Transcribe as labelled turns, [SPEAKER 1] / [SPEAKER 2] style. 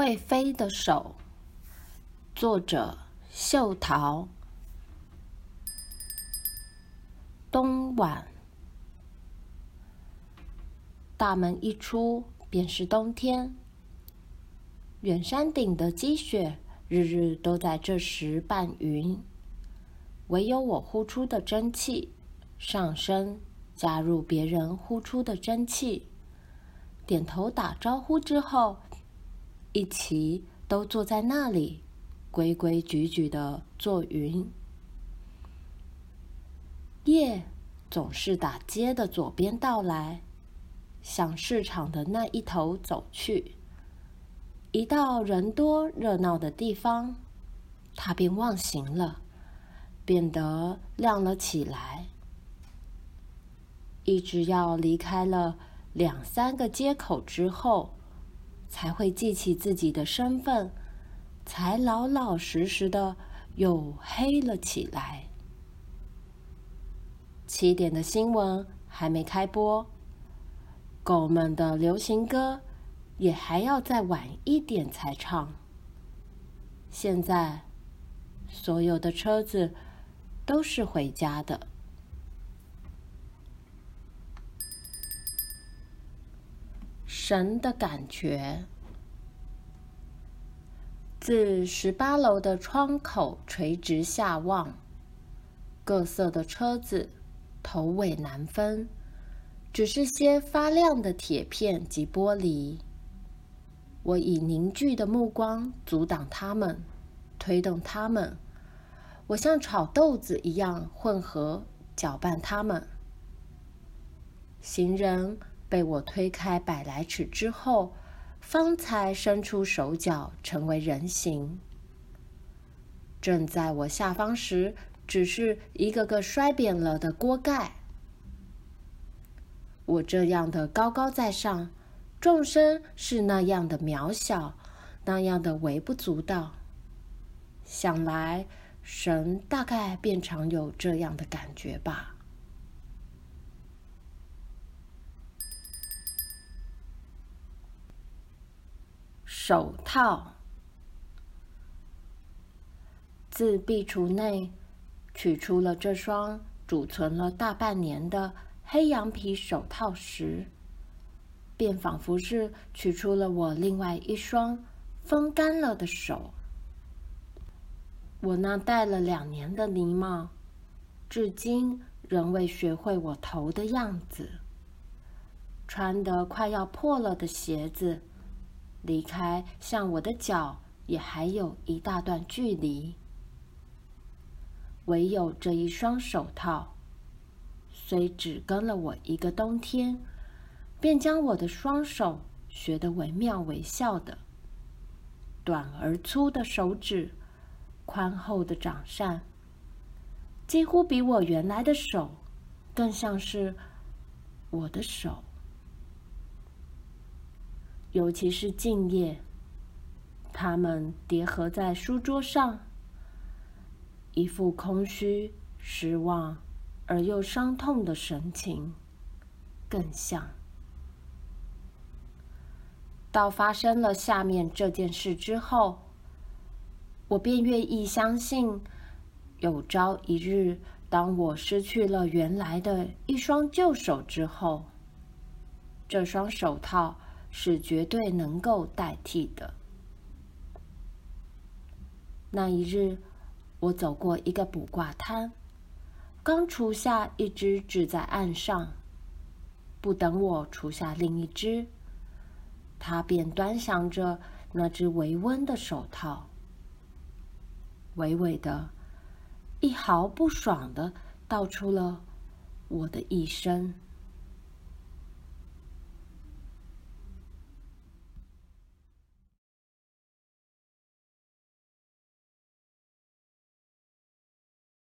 [SPEAKER 1] 会飞的手，作者秀桃。冬晚，大门一出便是冬天。远山顶的积雪，日日都在这时拌匀，唯有我呼出的蒸汽上升，加入别人呼出的蒸汽，点头打招呼之后，一齐都坐在那里，规规矩矩的坐匀。夜总是打街的左边到来，向市场的那一头走去。一到人多热闹的地方，它便忘形了，变得亮了起来。一直要离开了两三个街口之后，才会记起自己的身份，才老老实实的又黑了起来。七点的新闻还没开播，狗们的流行歌也还要再晚一点才唱。现在，所有的车子都是回家的。神的感觉，自十八楼的窗口垂直下望，各色的车子头尾难分，只是些发亮的铁片及玻璃。我以凝聚的目光阻挡他们，推动他们。我像炒豆子一样混合搅拌他们。行人。被我推开百来尺之后，方才伸出手脚，成为人形。正在我下方时，只是一个个摔扁了的锅盖。我这样的高高在上，众生是那样的渺小，那样的微不足道。想来，神大概便常有这样的感觉吧。手套，自壁橱内取出了这双储存了大半年的黑羊皮手套时，便仿佛是取出了我另外一双风干了的手。我那戴了两年的呢帽，至今仍未学会我头的样子。穿得快要破了的鞋子。离开像我的脚也还有一大段距离，唯有这一双手套，虽只跟了我一个冬天，便将我的双手学得惟妙惟肖的。短而粗的手指，宽厚的掌扇，几乎比我原来的手更像是我的手。尤其是静夜，他们叠合在书桌上，一副空虚、失望而又伤痛的神情，更像。到发生了下面这件事之后，我便愿意相信，有朝一日，当我失去了原来的一双旧手之后，这双手套。是绝对能够代替的。那一日，我走过一个卜卦摊，刚除下一只纸在案上，不等我除下另一只，他便端详着那只维温的手套，微微的，一毫不爽的道出了我的一生。